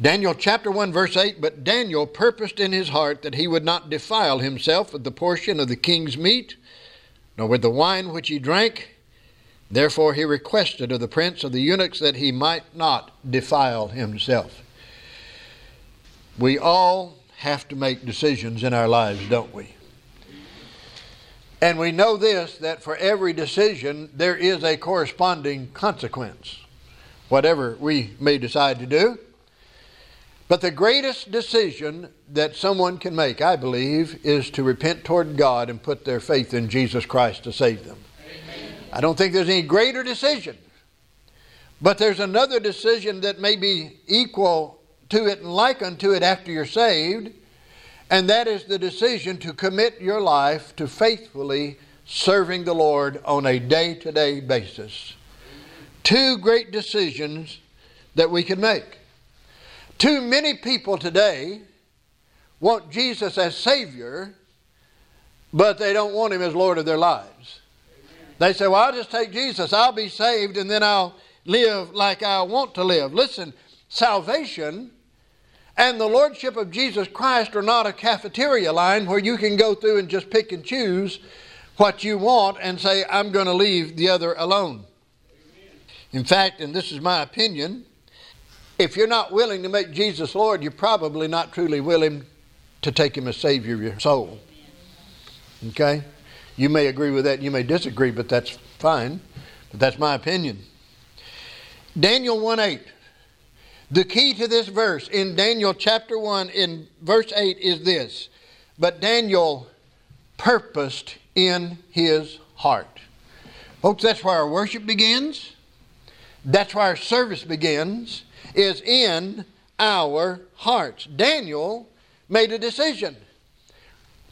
Daniel chapter 1, verse 8 But Daniel purposed in his heart that he would not defile himself with the portion of the king's meat, nor with the wine which he drank. Therefore he requested of the prince of the eunuchs that he might not defile himself. We all have to make decisions in our lives, don't we? And we know this that for every decision there is a corresponding consequence, whatever we may decide to do. But the greatest decision that someone can make, I believe, is to repent toward God and put their faith in Jesus Christ to save them. Amen. I don't think there's any greater decision. But there's another decision that may be equal to it and like unto it after you're saved, and that is the decision to commit your life to faithfully serving the Lord on a day to day basis. Two great decisions that we can make. Too many people today want Jesus as Savior, but they don't want Him as Lord of their lives. They say, Well, I'll just take Jesus, I'll be saved, and then I'll live like I want to live. Listen, salvation and the Lordship of Jesus Christ are not a cafeteria line where you can go through and just pick and choose what you want and say, I'm going to leave the other alone. In fact, and this is my opinion, if you're not willing to make Jesus Lord, you're probably not truly willing to take Him as Savior of your soul. Okay? You may agree with that, you may disagree, but that's fine. But that's my opinion. Daniel 1 8. The key to this verse in Daniel chapter 1, in verse 8, is this But Daniel purposed in his heart. Folks, that's where our worship begins. That's where our service begins is in our hearts. Daniel made a decision.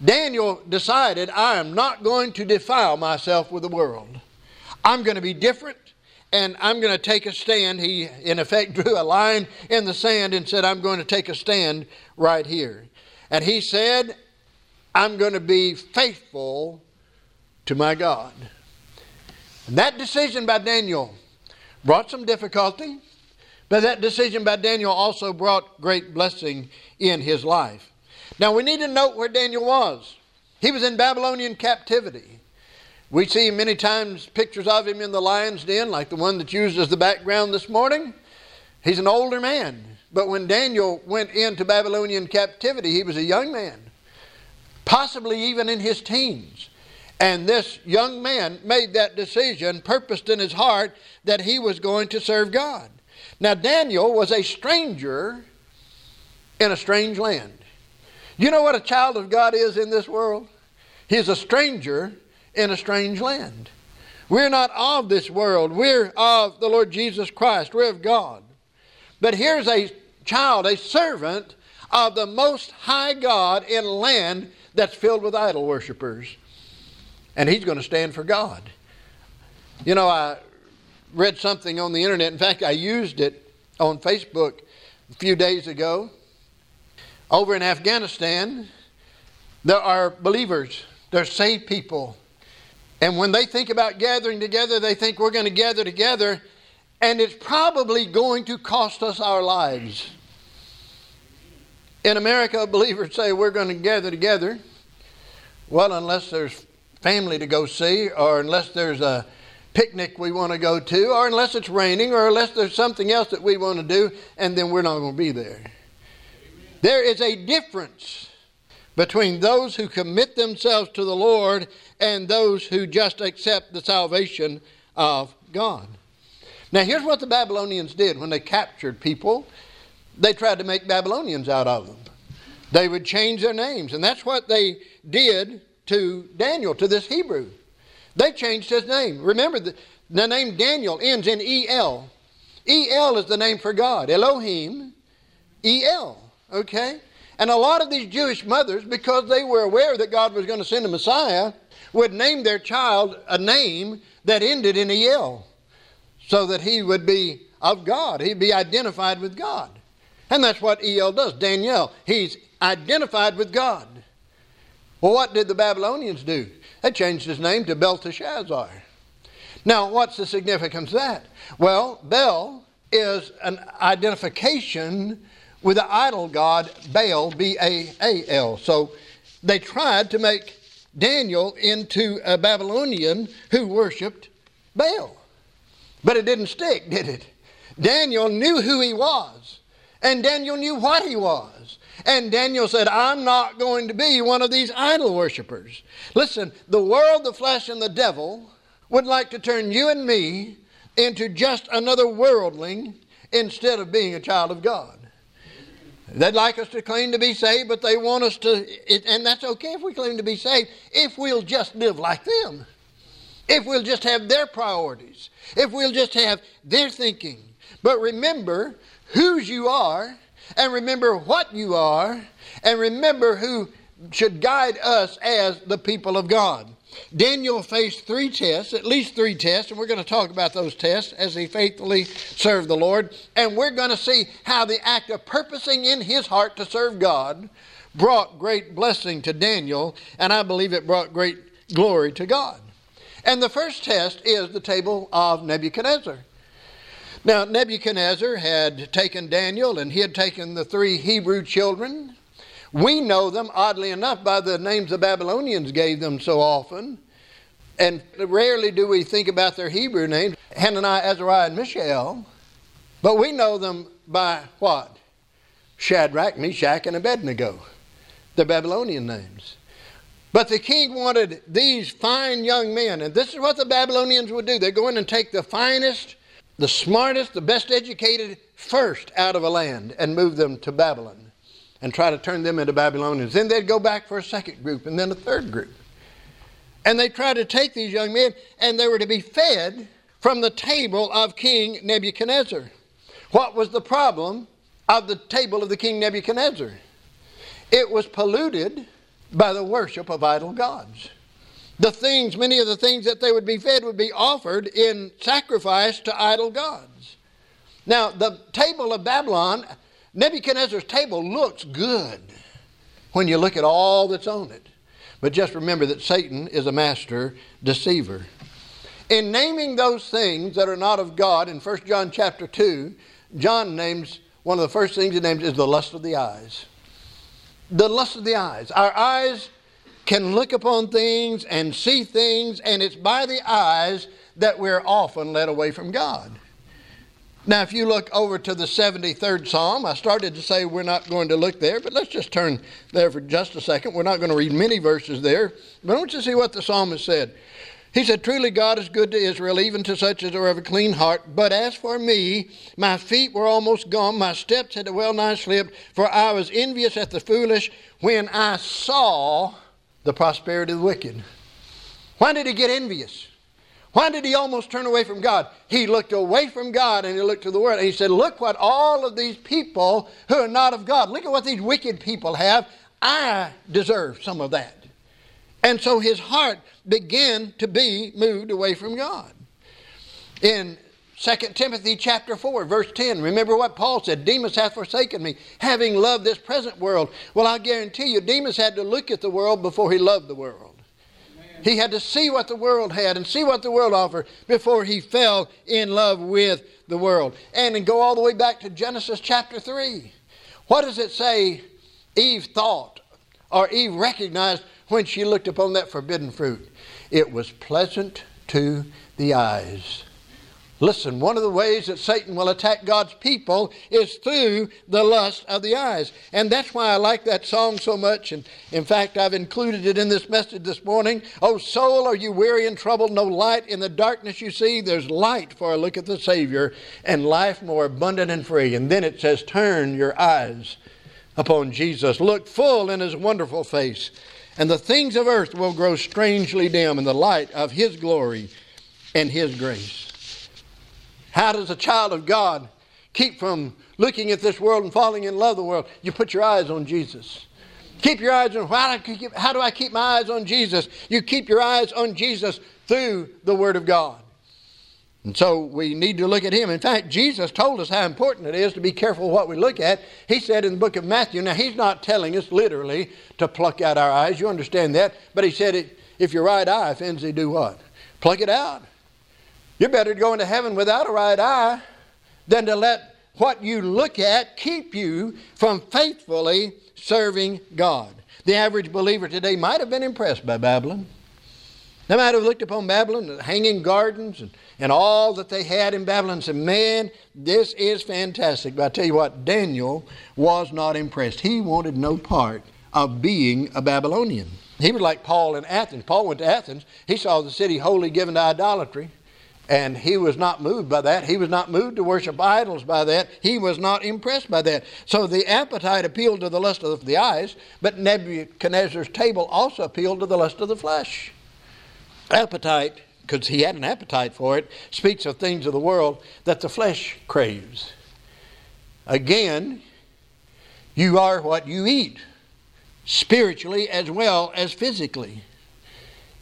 Daniel decided, I am not going to defile myself with the world. I'm going to be different and I'm going to take a stand. He, in effect, drew a line in the sand and said, I'm going to take a stand right here. And he said, I'm going to be faithful to my God. And that decision by Daniel brought some difficulty. But that decision by Daniel also brought great blessing in his life. Now we need to note where Daniel was. He was in Babylonian captivity. We see many times pictures of him in the lion's den, like the one that's used as the background this morning. He's an older man. But when Daniel went into Babylonian captivity, he was a young man, possibly even in his teens. And this young man made that decision, purposed in his heart that he was going to serve God. Now, Daniel was a stranger in a strange land. You know what a child of God is in this world? He's a stranger in a strange land. We're not of this world, we're of the Lord Jesus Christ, we're of God. But here's a child, a servant of the Most High God in a land that's filled with idol worshippers. And he's going to stand for God. You know, I read something on the internet. In fact, I used it on Facebook a few days ago. Over in Afghanistan, there are believers, there are saved people. And when they think about gathering together, they think we're going to gather together, and it's probably going to cost us our lives. In America, believers say we're going to gather together. Well, unless there's family to go see, or unless there's a picnic we want to go to, or unless it's raining, or unless there's something else that we want to do, and then we're not going to be there. There is a difference between those who commit themselves to the Lord and those who just accept the salvation of God. Now, here's what the Babylonians did when they captured people they tried to make Babylonians out of them. They would change their names, and that's what they did to Daniel, to this Hebrew. They changed his name. Remember, the, the name Daniel ends in El. El is the name for God. Elohim, El. Okay? And a lot of these Jewish mothers, because they were aware that God was going to send a Messiah, would name their child a name that ended in El so that he would be of God. He'd be identified with God. And that's what El does. Daniel, he's identified with God. Well, what did the Babylonians do? They changed his name to Belteshazzar. Now, what's the significance of that? Well, Bel is an identification with the idol god Baal, B A A L. So they tried to make Daniel into a Babylonian who worshiped Baal. But it didn't stick, did it? Daniel knew who he was, and Daniel knew what he was. And Daniel said, I'm not going to be one of these idol worshippers. Listen, the world, the flesh, and the devil would like to turn you and me into just another worldling instead of being a child of God. They'd like us to claim to be saved, but they want us to, and that's okay if we claim to be saved, if we'll just live like them. If we'll just have their priorities. If we'll just have their thinking. But remember whose you are, and remember what you are, and remember who should guide us as the people of God. Daniel faced three tests, at least three tests, and we're going to talk about those tests as he faithfully served the Lord. And we're going to see how the act of purposing in his heart to serve God brought great blessing to Daniel, and I believe it brought great glory to God. And the first test is the table of Nebuchadnezzar. Now, Nebuchadnezzar had taken Daniel and he had taken the three Hebrew children we know them, oddly enough, by the names the Babylonians gave them so often. And rarely do we think about their Hebrew names, Hananiah, Azariah, and Mishael. But we know them by what? Shadrach, Meshach, and Abednego, the Babylonian names. But the king wanted these fine young men, and this is what the Babylonians would do. They'd go in and take the finest, the smartest, the best educated first out of a land and move them to Babylon and try to turn them into Babylonians. Then they'd go back for a second group and then a third group. And they tried to take these young men and they were to be fed from the table of King Nebuchadnezzar. What was the problem of the table of the King Nebuchadnezzar? It was polluted by the worship of idol gods. The things, many of the things that they would be fed would be offered in sacrifice to idol gods. Now, the table of Babylon Nebuchadnezzar's table looks good when you look at all that's on it. But just remember that Satan is a master deceiver. In naming those things that are not of God in 1 John chapter 2, John names one of the first things he names is the lust of the eyes. The lust of the eyes. Our eyes can look upon things and see things, and it's by the eyes that we're often led away from God. Now, if you look over to the 73rd Psalm, I started to say we're not going to look there, but let's just turn there for just a second. We're not going to read many verses there, but I want you to see what the psalmist said. He said, Truly God is good to Israel, even to such as are of a clean heart. But as for me, my feet were almost gone, my steps had well nigh slipped, for I was envious at the foolish when I saw the prosperity of the wicked. Why did he get envious? Why did he almost turn away from God? He looked away from God and he looked to the world and he said, Look what all of these people who are not of God, look at what these wicked people have. I deserve some of that. And so his heart began to be moved away from God. In 2 Timothy chapter 4, verse 10, remember what Paul said Demas hath forsaken me, having loved this present world. Well, I guarantee you, Demas had to look at the world before he loved the world. He had to see what the world had and see what the world offered before he fell in love with the world. And then go all the way back to Genesis chapter 3. What does it say Eve thought or Eve recognized when she looked upon that forbidden fruit? It was pleasant to the eyes Listen, one of the ways that Satan will attack God's people is through the lust of the eyes. And that's why I like that song so much. And in fact, I've included it in this message this morning. Oh, soul, are you weary and troubled? No light in the darkness you see. There's light for a look at the Savior and life more abundant and free. And then it says, Turn your eyes upon Jesus. Look full in his wonderful face. And the things of earth will grow strangely dim in the light of his glory and his grace. How does a child of God keep from looking at this world and falling in love with the world? You put your eyes on Jesus. Keep your eyes on how do, keep, how do I keep my eyes on Jesus? You keep your eyes on Jesus through the Word of God. And so we need to look at Him. In fact, Jesus told us how important it is to be careful what we look at. He said in the book of Matthew, now He's not telling us literally to pluck out our eyes, you understand that, but He said, if your right eye offends thee, do what? Pluck it out. You're better to go into heaven without a right eye than to let what you look at keep you from faithfully serving God. The average believer today might have been impressed by Babylon. They might have looked upon Babylon, the hanging gardens, and, and all that they had in Babylon and said, Man, this is fantastic. But I tell you what, Daniel was not impressed. He wanted no part of being a Babylonian. He was like Paul in Athens. Paul went to Athens. He saw the city wholly given to idolatry. And he was not moved by that. He was not moved to worship idols by that. He was not impressed by that. So the appetite appealed to the lust of the eyes, but Nebuchadnezzar's table also appealed to the lust of the flesh. Appetite, because he had an appetite for it, speaks of things of the world that the flesh craves. Again, you are what you eat, spiritually as well as physically.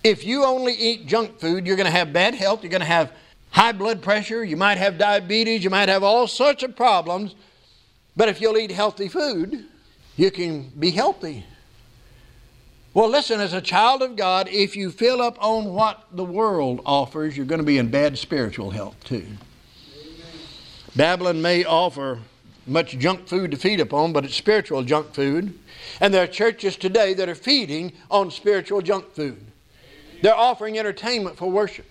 If you only eat junk food, you're going to have bad health, you're going to have high blood pressure, you might have diabetes, you might have all sorts of problems. But if you'll eat healthy food, you can be healthy. Well, listen, as a child of God, if you fill up on what the world offers, you're going to be in bad spiritual health too. Amen. Babylon may offer much junk food to feed upon, but it's spiritual junk food. And there are churches today that are feeding on spiritual junk food. They're offering entertainment for worship.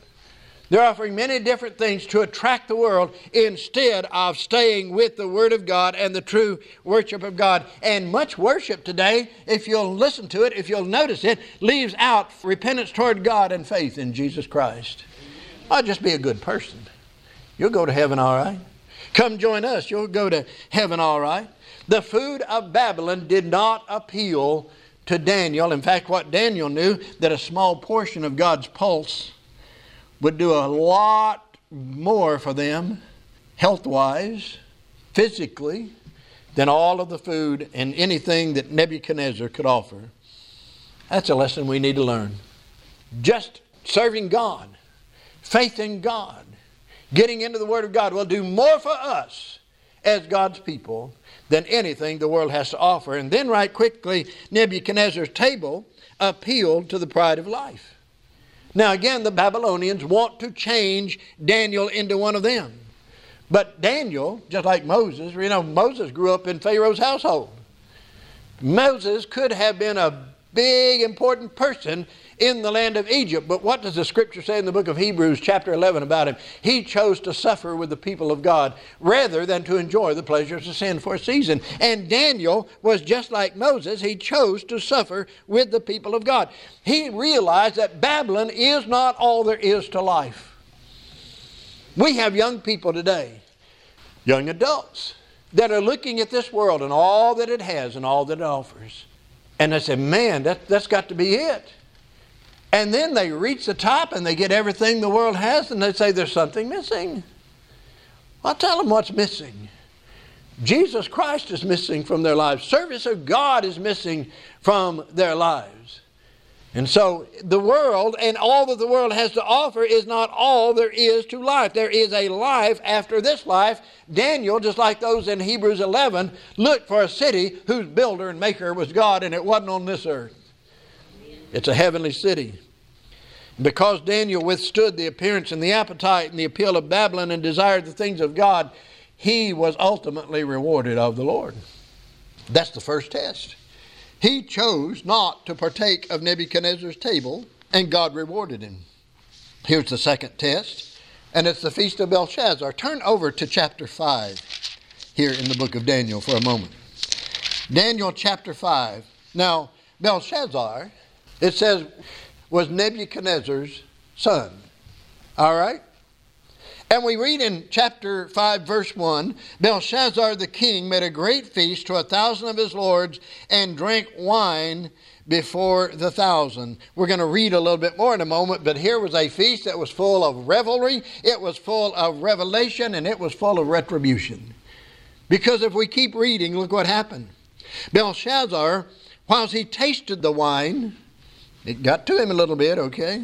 They're offering many different things to attract the world instead of staying with the Word of God and the true worship of God. And much worship today, if you'll listen to it, if you'll notice it, leaves out repentance toward God and faith in Jesus Christ. I'll just be a good person. You'll go to heaven all right. Come join us. You'll go to heaven all right. The food of Babylon did not appeal to Daniel. In fact, what Daniel knew that a small portion of God's pulse would do a lot more for them health wise, physically, than all of the food and anything that Nebuchadnezzar could offer. That's a lesson we need to learn. Just serving God, faith in God, getting into the Word of God will do more for us as God's people than anything the world has to offer. And then, right quickly, Nebuchadnezzar's table appealed to the pride of life. Now, again, the Babylonians want to change Daniel into one of them. But Daniel, just like Moses, you know, Moses grew up in Pharaoh's household. Moses could have been a big, important person in the land of Egypt. But what does the scripture say in the book of Hebrews, chapter 11, about him? He chose to suffer with the people of God rather than to enjoy the pleasures of sin for a season. And Daniel was just like Moses. He chose to suffer with the people of God. He realized that Babylon is not all there is to life. We have young people today, young adults, that are looking at this world and all that it has and all that it offers. And they say, man, that, that's got to be it. And then they reach the top and they get everything the world has and they say there's something missing. I'll tell them what's missing. Jesus Christ is missing from their lives. Service of God is missing from their lives. And so the world and all that the world has to offer is not all there is to life. There is a life after this life. Daniel, just like those in Hebrews 11, looked for a city whose builder and maker was God and it wasn't on this earth. It's a heavenly city. Because Daniel withstood the appearance and the appetite and the appeal of Babylon and desired the things of God, he was ultimately rewarded of the Lord. That's the first test. He chose not to partake of Nebuchadnezzar's table, and God rewarded him. Here's the second test, and it's the Feast of Belshazzar. Turn over to chapter 5 here in the book of Daniel for a moment. Daniel chapter 5. Now, Belshazzar, it says, was Nebuchadnezzar's son. All right? And we read in chapter 5, verse 1 Belshazzar the king made a great feast to a thousand of his lords and drank wine before the thousand. We're going to read a little bit more in a moment, but here was a feast that was full of revelry, it was full of revelation, and it was full of retribution. Because if we keep reading, look what happened. Belshazzar, whilst he tasted the wine, it got to him a little bit, okay?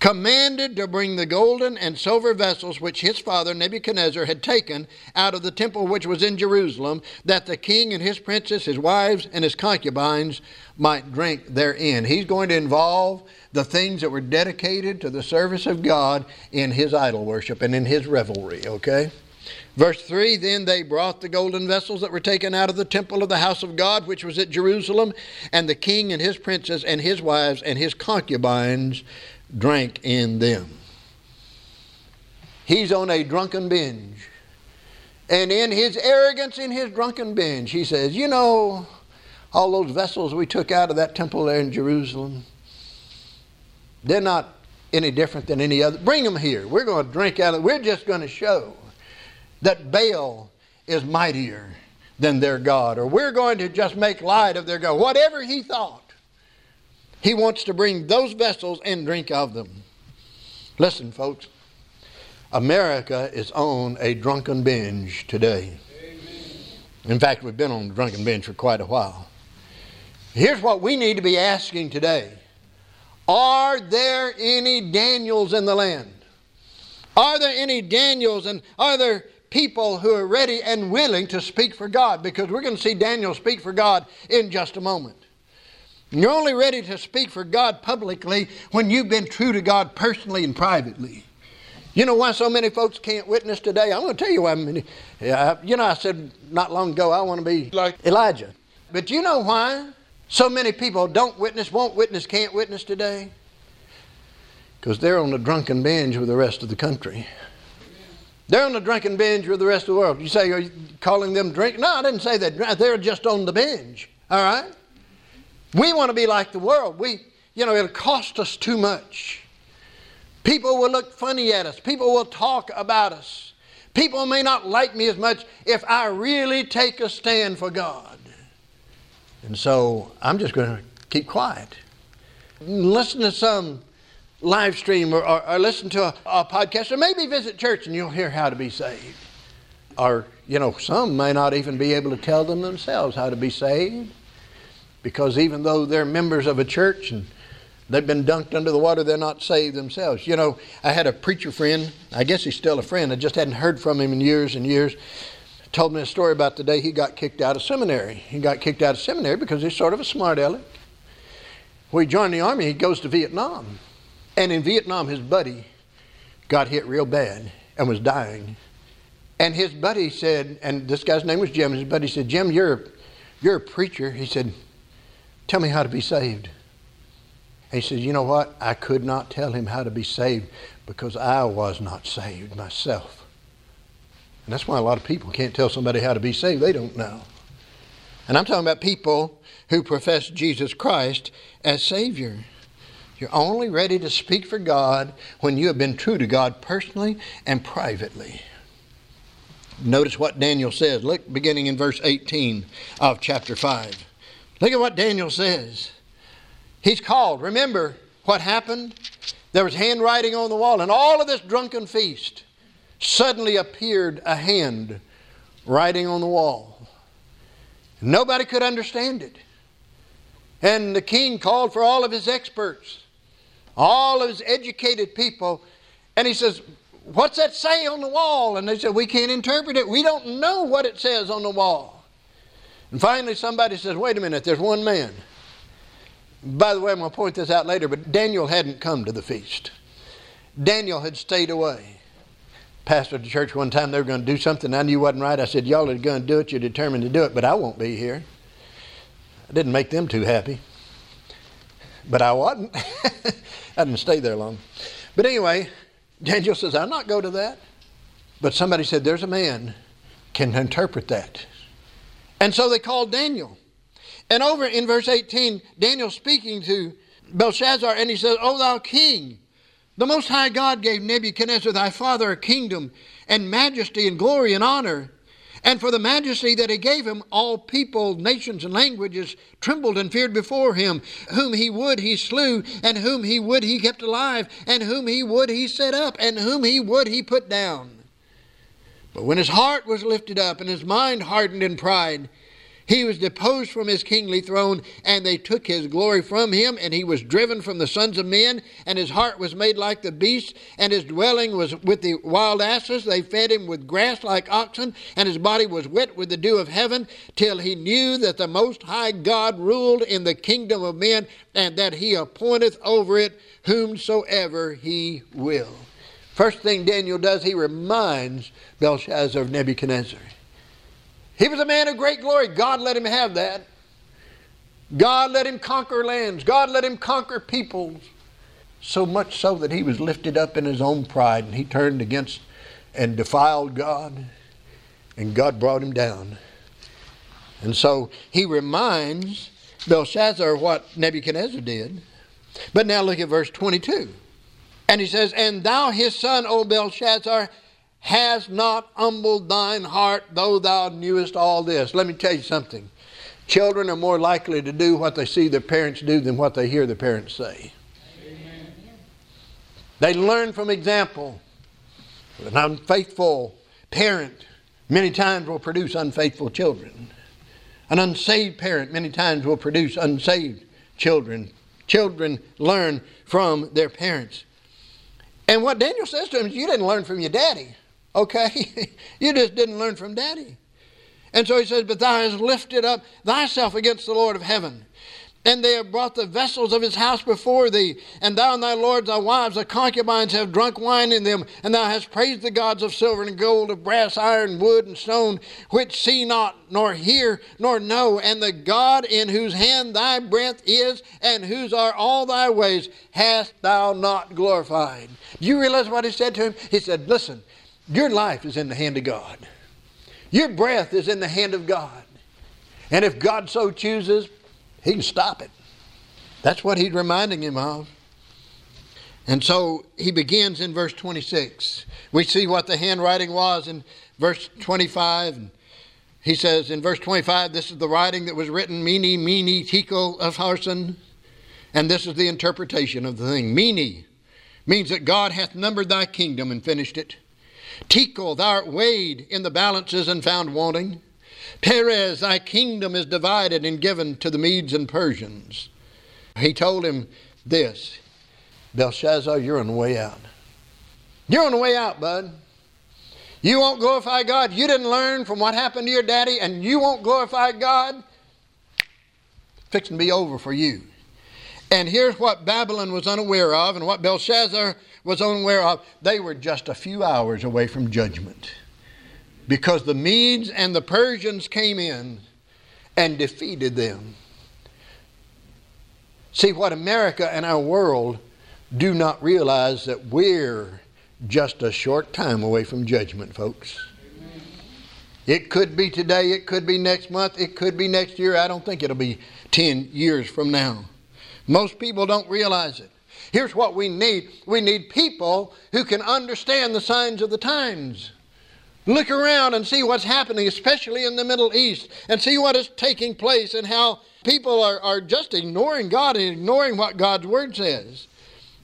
Commanded to bring the golden and silver vessels which his father Nebuchadnezzar had taken out of the temple which was in Jerusalem, that the king and his princes, his wives, and his concubines might drink therein. He's going to involve the things that were dedicated to the service of God in his idol worship and in his revelry, okay? Verse 3 Then they brought the golden vessels that were taken out of the temple of the house of God, which was at Jerusalem, and the king and his princes and his wives and his concubines drank in them. He's on a drunken binge. And in his arrogance, in his drunken binge, he says, You know, all those vessels we took out of that temple there in Jerusalem, they're not any different than any other. Bring them here. We're going to drink out of. We're just going to show that Baal is mightier than their God, or we're going to just make light of their God. Whatever he thought, he wants to bring those vessels and drink of them. Listen, folks, America is on a drunken binge today. In fact, we've been on a drunken binge for quite a while. Here's what we need to be asking today Are there any Daniels in the land? Are there any Daniels and are there people who are ready and willing to speak for God? Because we're going to see Daniel speak for God in just a moment. You're only ready to speak for God publicly when you've been true to God personally and privately. You know why so many folks can't witness today? I'm going to tell you why many. Yeah, you know, I said not long ago I want to be like Elijah. But you know why so many people don't witness, won't witness, can't witness today? Because they're on the drunken binge with the rest of the country. They're on the drunken binge with the rest of the world. You say, are you calling them drink? No, I didn't say that. They're just on the binge. All right? We want to be like the world. We, you know, it'll cost us too much. People will look funny at us. People will talk about us. People may not like me as much if I really take a stand for God. And so I'm just going to keep quiet. Listen to some live stream or, or, or listen to a, a, podcast or maybe visit church and you'll hear how to be saved. Or, you know, some may not even be able to tell them themselves how to be saved because even though they're members of a church and They've been dunked under the water, they're not saved themselves. You know, I had a preacher friend, I guess he's still a friend, I just hadn't heard from him in years and years. Told me a story about the day he got kicked out of seminary. He got kicked out of seminary because he's sort of a smart aleck. When he joined the army, he goes to Vietnam. And in Vietnam, his buddy got hit real bad and was dying. And his buddy said, and this guy's name was Jim, his buddy said, Jim, you're, you're a preacher. He said, Tell me how to be saved. He says, You know what? I could not tell him how to be saved because I was not saved myself. And that's why a lot of people can't tell somebody how to be saved. They don't know. And I'm talking about people who profess Jesus Christ as Savior. You're only ready to speak for God when you have been true to God personally and privately. Notice what Daniel says. Look, beginning in verse 18 of chapter 5. Look at what Daniel says. He's called. Remember what happened? There was handwriting on the wall, and all of this drunken feast suddenly appeared a hand writing on the wall. Nobody could understand it. And the king called for all of his experts, all of his educated people, and he says, What's that say on the wall? And they said, We can't interpret it. We don't know what it says on the wall. And finally, somebody says, Wait a minute, there's one man. By the way, I'm going to point this out later, but Daniel hadn't come to the feast. Daniel had stayed away. Pastor at the church one time, they were going to do something I knew wasn't right. I said, Y'all are going to do it, you're determined to do it, but I won't be here. I didn't make them too happy. But I wasn't. I didn't stay there long. But anyway, Daniel says, I'll not go to that. But somebody said, There's a man can interpret that. And so they called Daniel. And over in verse 18, Daniel speaking to Belshazzar, and he says, O thou king, the Most High God gave Nebuchadnezzar thy father a kingdom and majesty and glory and honor. And for the majesty that he gave him, all people, nations, and languages trembled and feared before him. Whom he would, he slew, and whom he would, he kept alive, and whom he would, he set up, and whom he would, he put down. But when his heart was lifted up, and his mind hardened in pride, he was deposed from his kingly throne, and they took his glory from him, and he was driven from the sons of men, and his heart was made like the beasts, and his dwelling was with the wild asses. They fed him with grass like oxen, and his body was wet with the dew of heaven, till he knew that the Most High God ruled in the kingdom of men, and that he appointeth over it whomsoever he will. First thing Daniel does, he reminds Belshazzar of Nebuchadnezzar. He was a man of great glory. God let him have that. God let him conquer lands. God let him conquer peoples. So much so that he was lifted up in his own pride and he turned against and defiled God. And God brought him down. And so he reminds Belshazzar what Nebuchadnezzar did. But now look at verse 22. And he says, And thou, his son, O Belshazzar, has not humbled thine heart, though thou knewest all this. Let me tell you something. Children are more likely to do what they see their parents do than what they hear their parents say. Amen. They learn from example. An unfaithful parent many times will produce unfaithful children. An unsaved parent many times will produce unsaved children. Children learn from their parents. And what Daniel says to him is, You didn't learn from your daddy, okay? you just didn't learn from daddy. And so he says, But thou hast lifted up thyself against the Lord of heaven. And they have brought the vessels of his house before thee, and thou and thy lords, thy wives, thy concubines have drunk wine in them, and thou hast praised the gods of silver and gold, of brass, iron, wood, and stone, which see not, nor hear, nor know, and the God in whose hand thy breath is, and whose are all thy ways, hast thou not glorified. Do you realize what he said to him? He said, Listen, your life is in the hand of God. Your breath is in the hand of God. And if God so chooses, He can stop it. That's what He's reminding him of. And so he begins in verse 26. We see what the handwriting was in verse 25. And he says in verse 25, This is the writing that was written, Mene, Mene, Tekel Upharsin. And this is the interpretation of the thing. Mene means that God hath numbered thy kingdom and finished it. Tekel, thou art weighed in the balances and found wanting. Peres, thy kingdom is divided and given to the Medes and Persians. He told him this Belshazzar, you're on the way out. You're on the way out, bud. You won't glorify God. You didn't learn from what happened to your daddy, and you won't glorify God. Fixing to be over for you. And here's what Babylon was unaware of, and what Belshazzar was unaware of, they were just a few hours away from judgment. Because the Medes and the Persians came in and defeated them. See, what America and our world do not realize that we're just a short time away from judgment, folks. It could be today, it could be next month, it could be next year. I don't think it'll be 10 years from now. Most people don't realize it. Here's what we need we need people who can understand the signs of the times. Look around and see what's happening, especially in the Middle East, and see what is taking place and how people are, are just ignoring God and ignoring what God's Word says.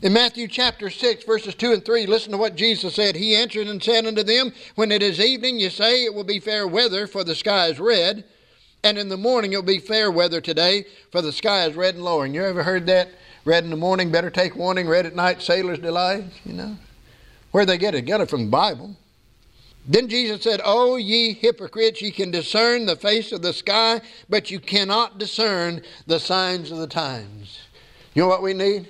In Matthew chapter 6, verses 2 and 3, listen to what Jesus said. He answered and said unto them, When it is evening, you say it will be fair weather, for the sky is red. And in the morning, it will be fair weather today, for the sky is red and lowering. You ever heard that? Red in the morning, better take warning. Red at night, sailor's delight. You know, where they get it? Get it from the Bible. Then Jesus said, "O ye hypocrites, ye can discern the face of the sky, but you cannot discern the signs of the times." You know what we need?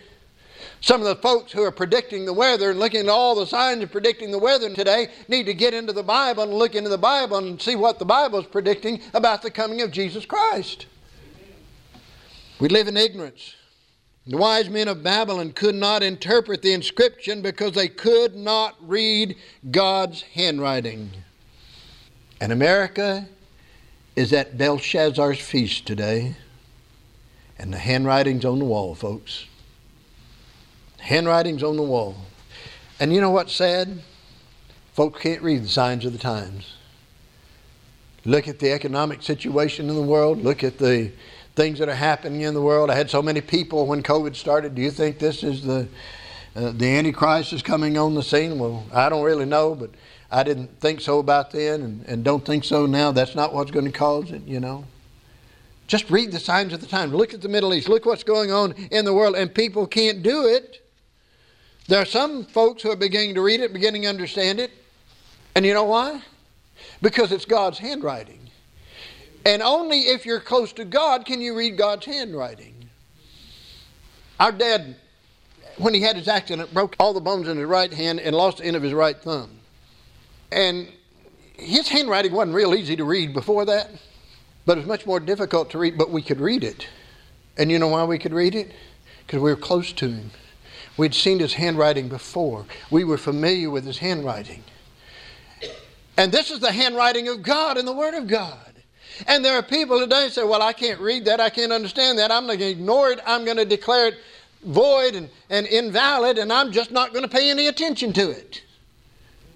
Some of the folks who are predicting the weather and looking at all the signs of predicting the weather today need to get into the Bible and look into the Bible and see what the Bible is predicting about the coming of Jesus Christ. We live in ignorance. The wise men of Babylon could not interpret the inscription because they could not read God's handwriting. And America is at Belshazzar's feast today. And the handwriting's on the wall, folks. Handwriting's on the wall. And you know what's sad? Folks can't read the signs of the times. Look at the economic situation in the world. Look at the things that are happening in the world. I had so many people when COVID started. Do you think this is the uh, the Antichrist is coming on the scene? Well, I don't really know, but I didn't think so about then and, and don't think so now. That's not what's going to cause it, you know. Just read the signs of the time. Look at the Middle East. Look what's going on in the world, and people can't do it. There are some folks who are beginning to read it, beginning to understand it. And you know why? Because it's God's handwriting. And only if you're close to God can you read God's handwriting. Our dad when he had his accident, broke all the bones in his right hand and lost the end of his right thumb. And his handwriting wasn't real easy to read before that, but it was much more difficult to read, but we could read it. And you know why we could read it? Because we were close to him. We'd seen his handwriting before. We were familiar with his handwriting. And this is the handwriting of God and the Word of God. And there are people today say, Well, I can't read that. I can't understand that. I'm going to ignore it. I'm going to declare it void and, and invalid, and I'm just not going to pay any attention to it.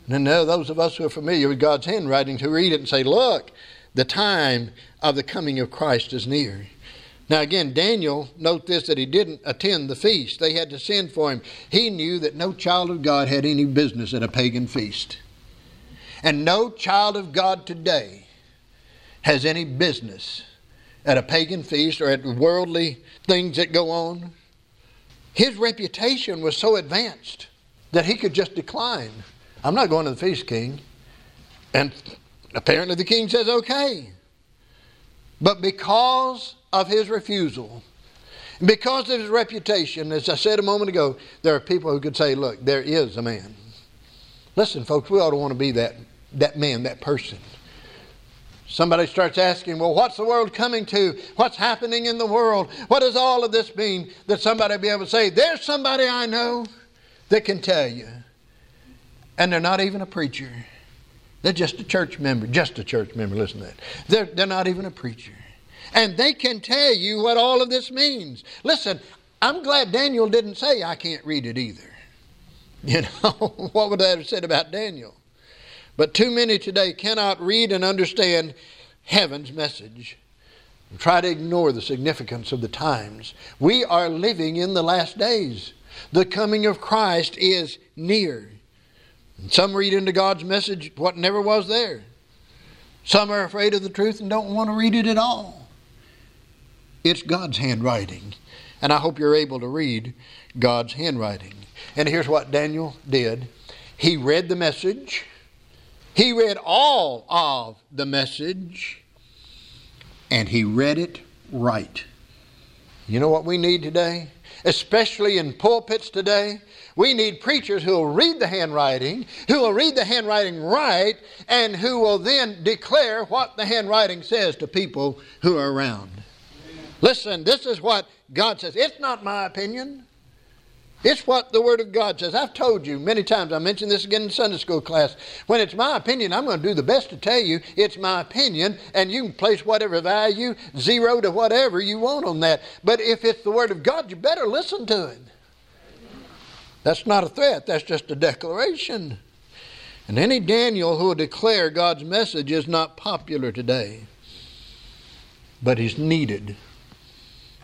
There are those of us who are familiar with God's handwriting who read it and say, Look, the time of the coming of Christ is near. Now, again, Daniel, note this that he didn't attend the feast. They had to send for him. He knew that no child of God had any business at a pagan feast. And no child of God today has any business at a pagan feast or at worldly things that go on. His reputation was so advanced that he could just decline. I'm not going to the feast, king. And apparently the king says, okay. But because of his refusal, because of his reputation, as I said a moment ago, there are people who could say, look, there is a man. Listen, folks, we ought to want to be that, that man, that person. Somebody starts asking, well, what's the world coming to? What's happening in the world? What does all of this mean? That somebody be able to say, there's somebody I know that can tell you. And they're not even a preacher. They're just a church member, just a church member, listen to that. They're, they're not even a preacher. And they can tell you what all of this means. Listen, I'm glad Daniel didn't say, I can't read it either. You know, what would that have said about Daniel? But too many today cannot read and understand heaven's message. Try to ignore the significance of the times. We are living in the last days. The coming of Christ is near. Some read into God's message what never was there. Some are afraid of the truth and don't want to read it at all. It's God's handwriting. And I hope you're able to read God's handwriting. And here's what Daniel did he read the message, he read all of the message, and he read it right. You know what we need today? Especially in pulpits today, we need preachers who will read the handwriting, who will read the handwriting right, and who will then declare what the handwriting says to people who are around. Listen, this is what God says. It's not my opinion. It's what the Word of God says. I've told you many times, I mentioned this again in Sunday school class. When it's my opinion, I'm going to do the best to tell you it's my opinion, and you can place whatever value, zero to whatever you want on that. But if it's the Word of God, you better listen to it. That's not a threat, that's just a declaration. And any Daniel who will declare God's message is not popular today, but he's needed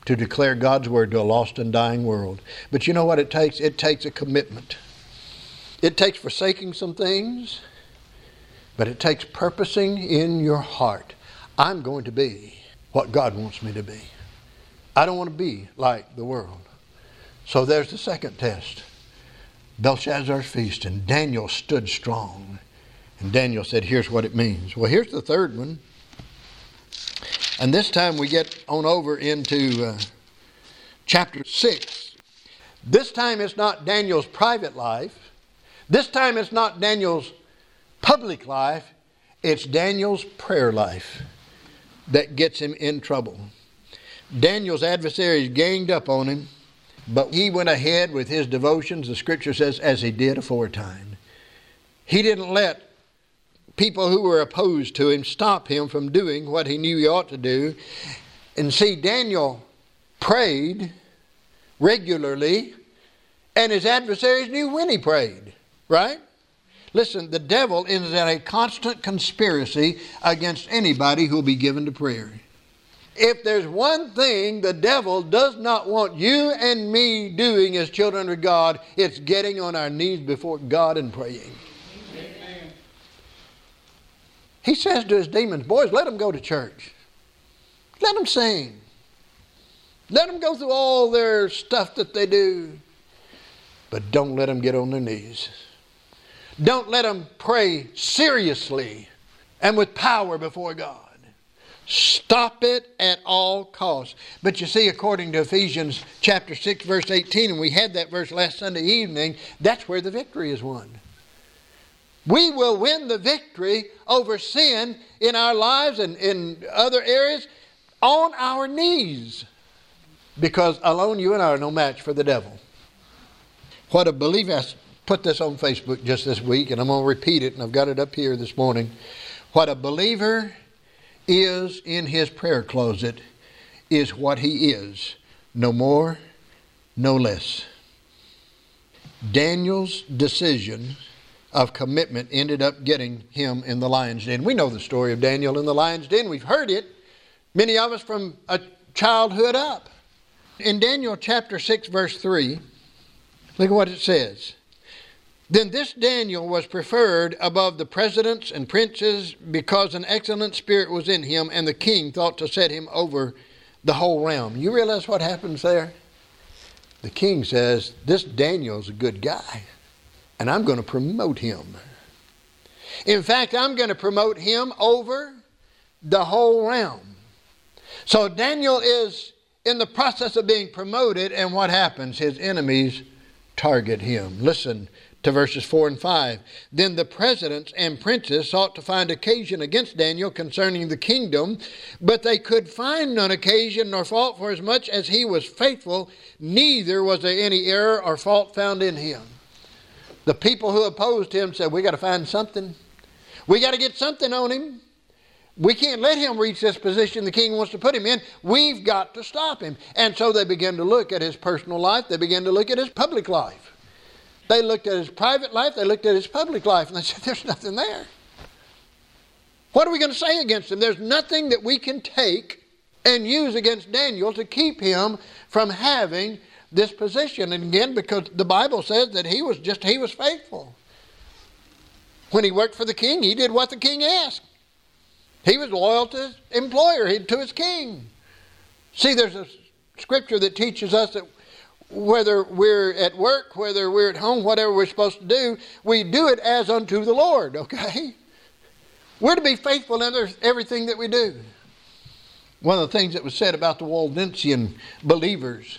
to declare God's word to a lost and dying world. But you know what it takes? It takes a commitment. It takes forsaking some things, but it takes purposing in your heart. I'm going to be what God wants me to be. I don't want to be like the world. So there's the second test Belshazzar's feast, and Daniel stood strong. And Daniel said, Here's what it means. Well, here's the third one and this time we get on over into uh, chapter 6. This time it's not Daniel's private life. This time it's not Daniel's public life. It's Daniel's prayer life that gets him in trouble. Daniel's adversaries ganged up on him, but he went ahead with his devotions, the scripture says, as he did aforetime. He didn't let people who were opposed to him stop him from doing what he knew he ought to do. And see, Daniel prayed regularly, and his adversaries knew when he prayed, right? Listen, the devil is in a constant conspiracy against anybody who'll be given to prayer. If there's one thing the devil does not want you and me doing as children of God, it's getting on our knees before God and praying. He says to his demons, Boys, let them go to church. Let them sing. Let them go through all their stuff that they do. But don't let them get on their knees. Don't let them pray seriously and with power before God. Stop it at all costs. But you see, according to Ephesians chapter 6, verse 18, and we had that verse last Sunday evening, that's where the victory is won. We will win the victory over sin in our lives and in other areas on our knees because alone you and I are no match for the devil. What a believer, I put this on Facebook just this week and I'm going to repeat it and I've got it up here this morning. What a believer is in his prayer closet is what he is, no more, no less. Daniel's decision of commitment ended up getting him in the lion's den. We know the story of Daniel in the lion's den. We've heard it, many of us from a childhood up. In Daniel chapter 6, verse 3, look at what it says. Then this Daniel was preferred above the presidents and princes because an excellent spirit was in him, and the king thought to set him over the whole realm. You realize what happens there? The king says, This Daniel's a good guy and I'm going to promote him. In fact, I'm going to promote him over the whole realm. So Daniel is in the process of being promoted, and what happens? His enemies target him. Listen to verses 4 and 5. Then the presidents and princes sought to find occasion against Daniel concerning the kingdom, but they could find none occasion nor fault, for as much as he was faithful, neither was there any error or fault found in him. The people who opposed him said, We got to find something. We got to get something on him. We can't let him reach this position the king wants to put him in. We've got to stop him. And so they began to look at his personal life, they began to look at his public life. They looked at his private life, they looked at his public life, and they said, There's nothing there. What are we going to say against him? There's nothing that we can take and use against Daniel to keep him from having this position. And again, because the Bible says that he was just, he was faithful. When he worked for the king, he did what the king asked. He was loyal to his employer, to his king. See, there's a scripture that teaches us that whether we're at work, whether we're at home, whatever we're supposed to do, we do it as unto the Lord, okay? We're to be faithful in everything that we do. One of the things that was said about the Waldensian believers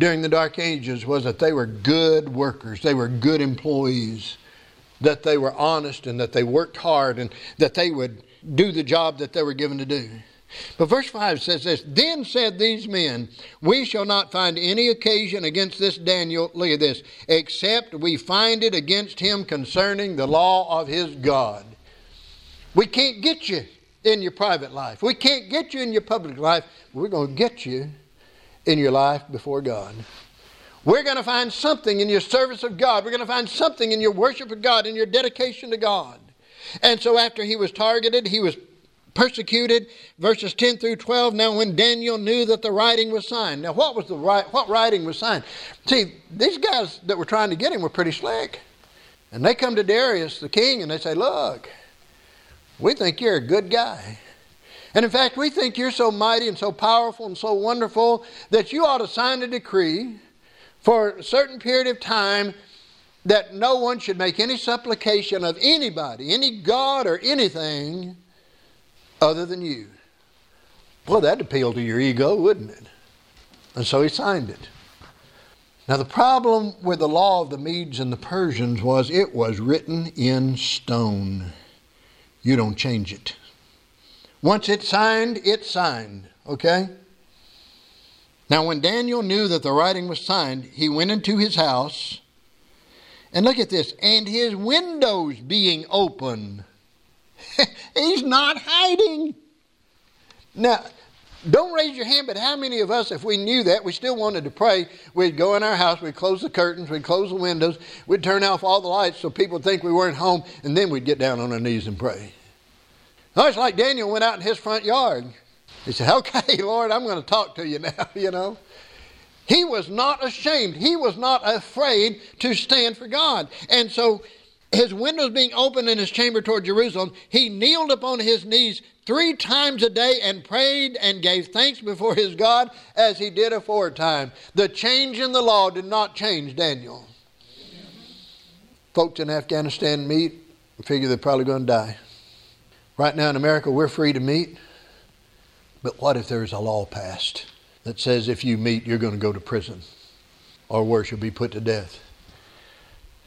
during the Dark Ages was that they were good workers, they were good employees, that they were honest and that they worked hard and that they would do the job that they were given to do. But verse 5 says this Then said these men, We shall not find any occasion against this Daniel, look at this, except we find it against him concerning the law of his God. We can't get you in your private life. We can't get you in your public life. We're going to get you in your life before God. We're going to find something in your service of God. We're going to find something in your worship of God, in your dedication to God. And so after he was targeted, he was persecuted. Verses 10 through 12. Now, when Daniel knew that the writing was signed. Now, what was the what writing was signed? See, these guys that were trying to get him were pretty slick. And they come to Darius, the king, and they say, Look, we think you're a good guy. And in fact, we think you're so mighty and so powerful and so wonderful that you ought to sign a decree for a certain period of time that no one should make any supplication of anybody, any God or anything other than you. Well, that'd appeal to your ego, wouldn't it? And so he signed it. Now, the problem with the law of the Medes and the Persians was it was written in stone. You don't change it. Once it's signed, it's signed. Okay? Now, when Daniel knew that the writing was signed, he went into his house. And look at this, and his windows being open. He's not hiding. Now, don't raise your hand, but how many of us, if we knew that, we still wanted to pray, we'd go in our house, we'd close the curtains, we'd close the windows, we'd turn off all the lights so people would think we weren't home, and then we'd get down on our knees and pray. No, it's like Daniel went out in his front yard. He said, Okay, Lord, I'm going to talk to you now, you know. He was not ashamed. He was not afraid to stand for God. And so, his windows being open in his chamber toward Jerusalem, he kneeled upon his knees three times a day and prayed and gave thanks before his God as he did aforetime. The change in the law did not change Daniel. Folks in Afghanistan meet, figure they're probably going to die. Right now in America, we're free to meet. But what if there's a law passed that says if you meet, you're going to go to prison or worse, you'll be put to death?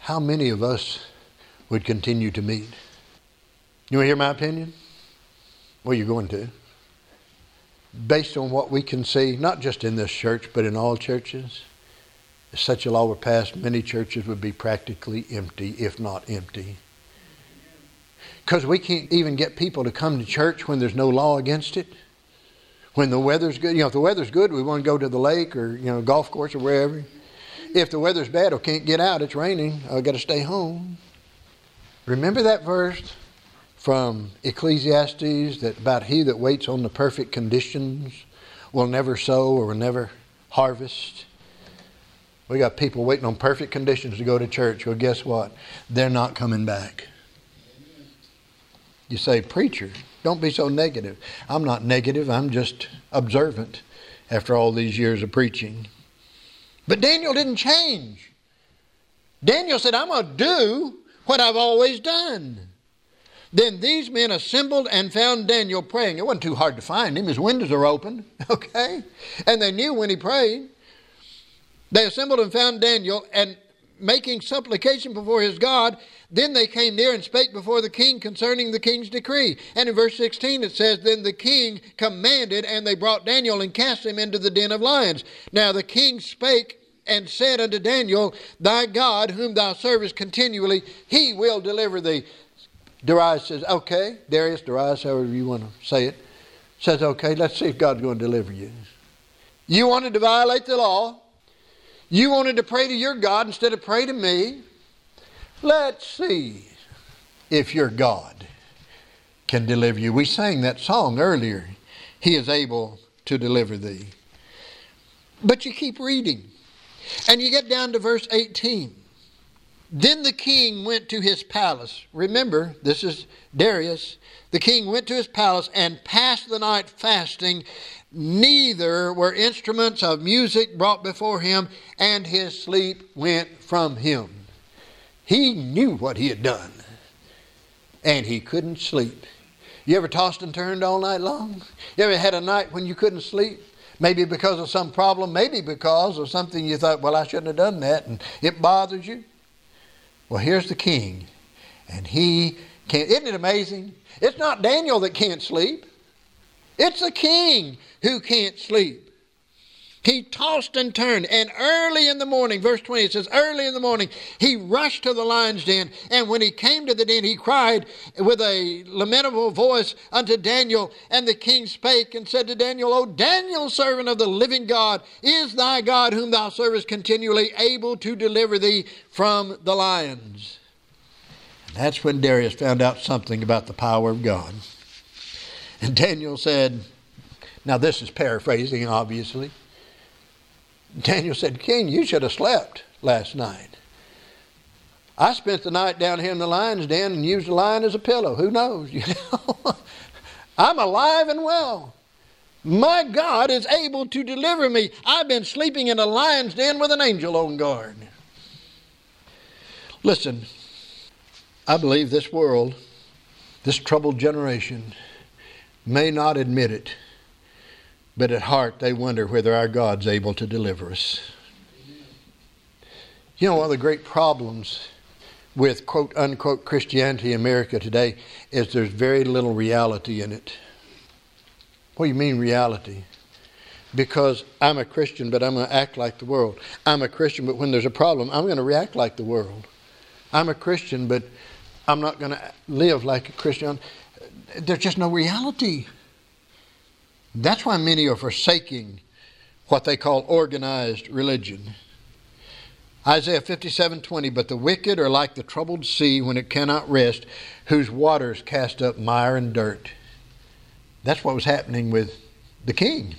How many of us would continue to meet? You want to hear my opinion? Well, you're going to. Based on what we can see, not just in this church, but in all churches, if such a law were passed, many churches would be practically empty, if not empty. Because we can't even get people to come to church when there's no law against it. When the weather's good, you know, if the weather's good, we want to go to the lake or, you know, golf course or wherever. If the weather's bad or can't get out, it's raining, I've got to stay home. Remember that verse from Ecclesiastes that about he that waits on the perfect conditions will never sow or will never harvest? We got people waiting on perfect conditions to go to church. Well, guess what? They're not coming back. You say, Preacher, don't be so negative. I'm not negative, I'm just observant after all these years of preaching. But Daniel didn't change. Daniel said, I'm going to do what I've always done. Then these men assembled and found Daniel praying. It wasn't too hard to find him. His windows are open, okay? And they knew when he prayed. They assembled and found Daniel, and making supplication before his God, then they came near and spake before the king concerning the king's decree. And in verse 16 it says, Then the king commanded, and they brought Daniel and cast him into the den of lions. Now the king spake and said unto Daniel, Thy God, whom thou servest continually, he will deliver thee. Darius says, Okay, Darius, Darius, however you want to say it, says, Okay, let's see if God's going to deliver you. You wanted to violate the law. You wanted to pray to your God instead of pray to me. Let's see if your God can deliver you. We sang that song earlier. He is able to deliver thee. But you keep reading, and you get down to verse 18. Then the king went to his palace. Remember, this is Darius. The king went to his palace and passed the night fasting. Neither were instruments of music brought before him, and his sleep went from him. He knew what he had done, and he couldn't sleep. You ever tossed and turned all night long? You ever had a night when you couldn't sleep? Maybe because of some problem, maybe because of something you thought, well, I shouldn't have done that, and it bothers you. Well, here's the king, and he can't. Isn't it amazing? It's not Daniel that can't sleep, it's the king who can't sleep. He tossed and turned, and early in the morning, verse 20, it says, early in the morning, he rushed to the lion's den. And when he came to the den, he cried with a lamentable voice unto Daniel. And the king spake and said to Daniel, O Daniel, servant of the living God, is thy God, whom thou servest continually, able to deliver thee from the lions? That's when Darius found out something about the power of God. And Daniel said, now this is paraphrasing, obviously. Daniel said, King, you should have slept last night. I spent the night down here in the lion's den and used the lion as a pillow. Who knows? You know, I'm alive and well. My God is able to deliver me. I've been sleeping in a lion's den with an angel on guard. Listen, I believe this world, this troubled generation, may not admit it, but at heart they wonder whether our God's able to deliver us. You know, one of the great problems with quote unquote Christianity in America today is there's very little reality in it. What do you mean reality? Because I'm a Christian, but I'm going to act like the world. I'm a Christian, but when there's a problem, I'm going to react like the world. I'm a Christian, but I'm not going to live like a Christian. There's just no reality. That's why many are forsaking what they call organized religion. Isaiah 57:20 but the wicked are like the troubled sea when it cannot rest whose waters cast up mire and dirt. That's what was happening with the king.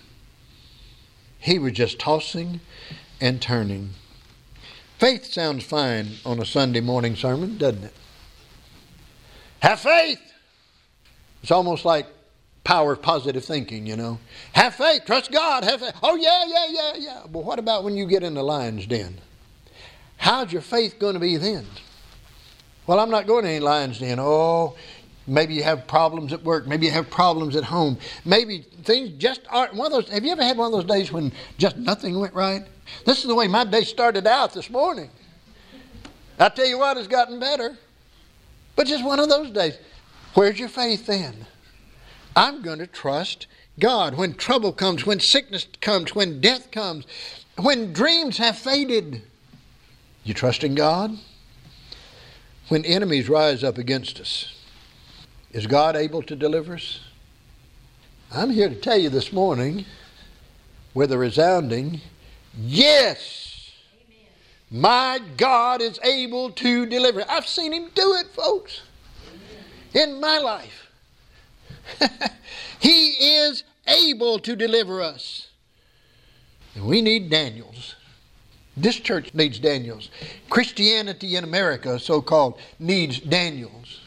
He was just tossing and turning. Faith sounds fine on a Sunday morning sermon, doesn't it? Have faith. It's almost like power of positive thinking, you know. Have faith, trust God, have faith. Oh, yeah, yeah, yeah, yeah. But what about when you get in the lion's den? How's your faith going to be then? Well, I'm not going to any lion's den. Oh, Maybe you have problems at work. Maybe you have problems at home. Maybe things just aren't one of those. Have you ever had one of those days when just nothing went right? This is the way my day started out this morning. I tell you what, it's gotten better. But just one of those days. Where's your faith then? I'm going to trust God. When trouble comes, when sickness comes, when death comes, when dreams have faded, you trust in God? When enemies rise up against us, is God able to deliver us? I'm here to tell you this morning with a resounding yes. My God is able to deliver. I've seen him do it, folks, in my life. he is able to deliver us. And we need Daniels. This church needs Daniels. Christianity in America, so called, needs Daniels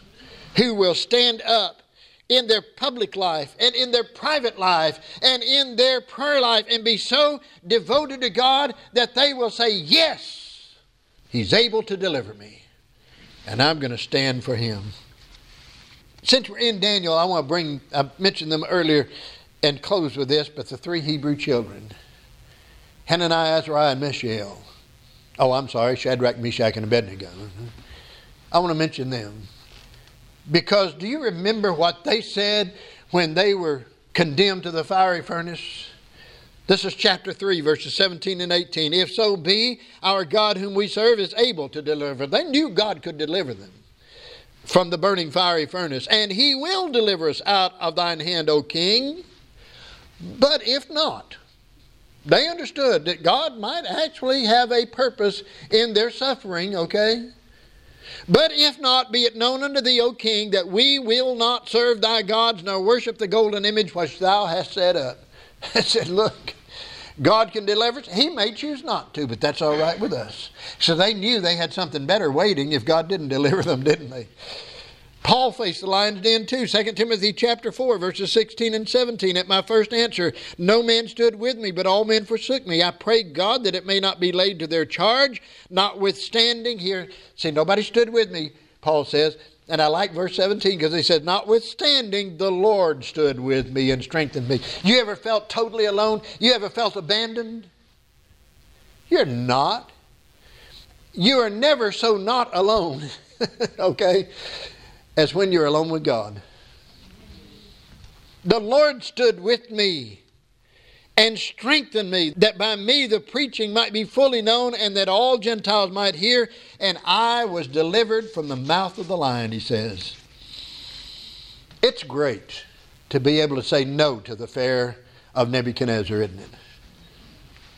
who will stand up in their public life and in their private life and in their prayer life and be so devoted to God that they will say, Yes, He's able to deliver me, and I'm going to stand for Him. Since we're in Daniel, I want to bring, I mentioned them earlier and close with this, but the three Hebrew children Hananiah, Azariah, and Mishael. Oh, I'm sorry, Shadrach, Meshach, and Abednego. I want to mention them. Because do you remember what they said when they were condemned to the fiery furnace? This is chapter 3, verses 17 and 18. If so be, our God whom we serve is able to deliver. They knew God could deliver them from the burning fiery furnace, and he will deliver us out of thine hand, O king. But if not, they understood that God might actually have a purpose in their suffering, okay? But if not, be it known unto thee, O king, that we will not serve thy gods nor worship the golden image which thou hast set up. I said, Look, God can deliver us. He may choose not to, but that's all right with us. So they knew they had something better waiting if God didn't deliver them, didn't they? Paul faced the lion's den too. 2 Timothy chapter 4, verses 16 and 17. At my first answer, no man stood with me, but all men forsook me. I pray God that it may not be laid to their charge, notwithstanding. Here, see, nobody stood with me, Paul says. And I like verse 17 because he says, Notwithstanding, the Lord stood with me and strengthened me. You ever felt totally alone? You ever felt abandoned? You're not. You are never so not alone. okay? as when you're alone with God. The Lord stood with me and strengthened me, that by me the preaching might be fully known and that all Gentiles might hear. And I was delivered from the mouth of the lion, he says. It's great to be able to say no to the fare of Nebuchadnezzar, isn't it?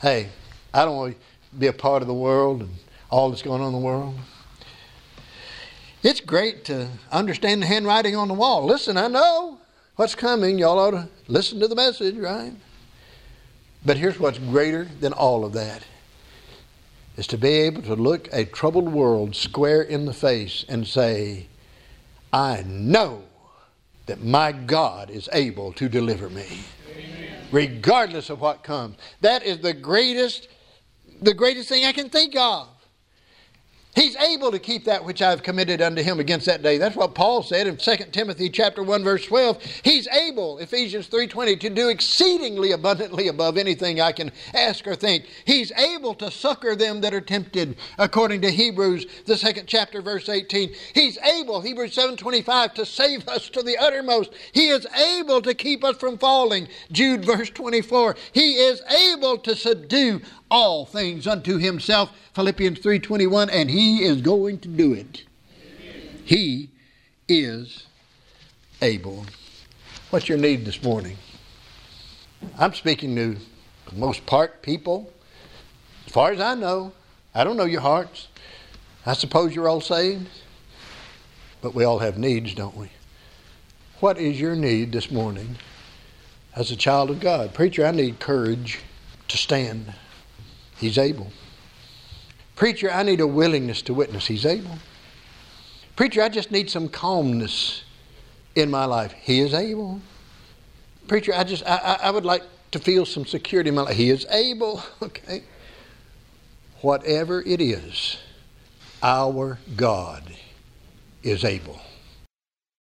Hey, I don't want to be a part of the world and all that's going on in the world. It's great to understand the handwriting on the wall. Listen, I know what's coming. Y'all ought to listen to the message, right? But here's what's greater than all of that is to be able to look a troubled world square in the face and say, I know that my God is able to deliver me. Amen. Regardless of what comes. That is the greatest, the greatest thing I can think of. He's able to keep that which I've committed unto him against that day. That's what Paul said in 2 Timothy chapter 1 verse 12. He's able, Ephesians 3:20, to do exceedingly abundantly above anything I can ask or think. He's able to succor them that are tempted, according to Hebrews the second chapter verse 18. He's able, Hebrews 7:25, to save us to the uttermost. He is able to keep us from falling. Jude verse 24. He is able to subdue all things unto himself philippians 3.21 and he is going to do it. Amen. he is able. What's your need this morning? I'm speaking to the most part people. As far as i know i don't know your hearts. I suppose you're all saved. But we all have needs don't we? What is your need this morning? As a child of god preacher i need courage to stand He's able. Preacher, I need a willingness to witness. He's able. Preacher, I just need some calmness in my life. He is able. Preacher, I just I, I would like to feel some security in my life. He is able. Okay. Whatever it is, our God is able.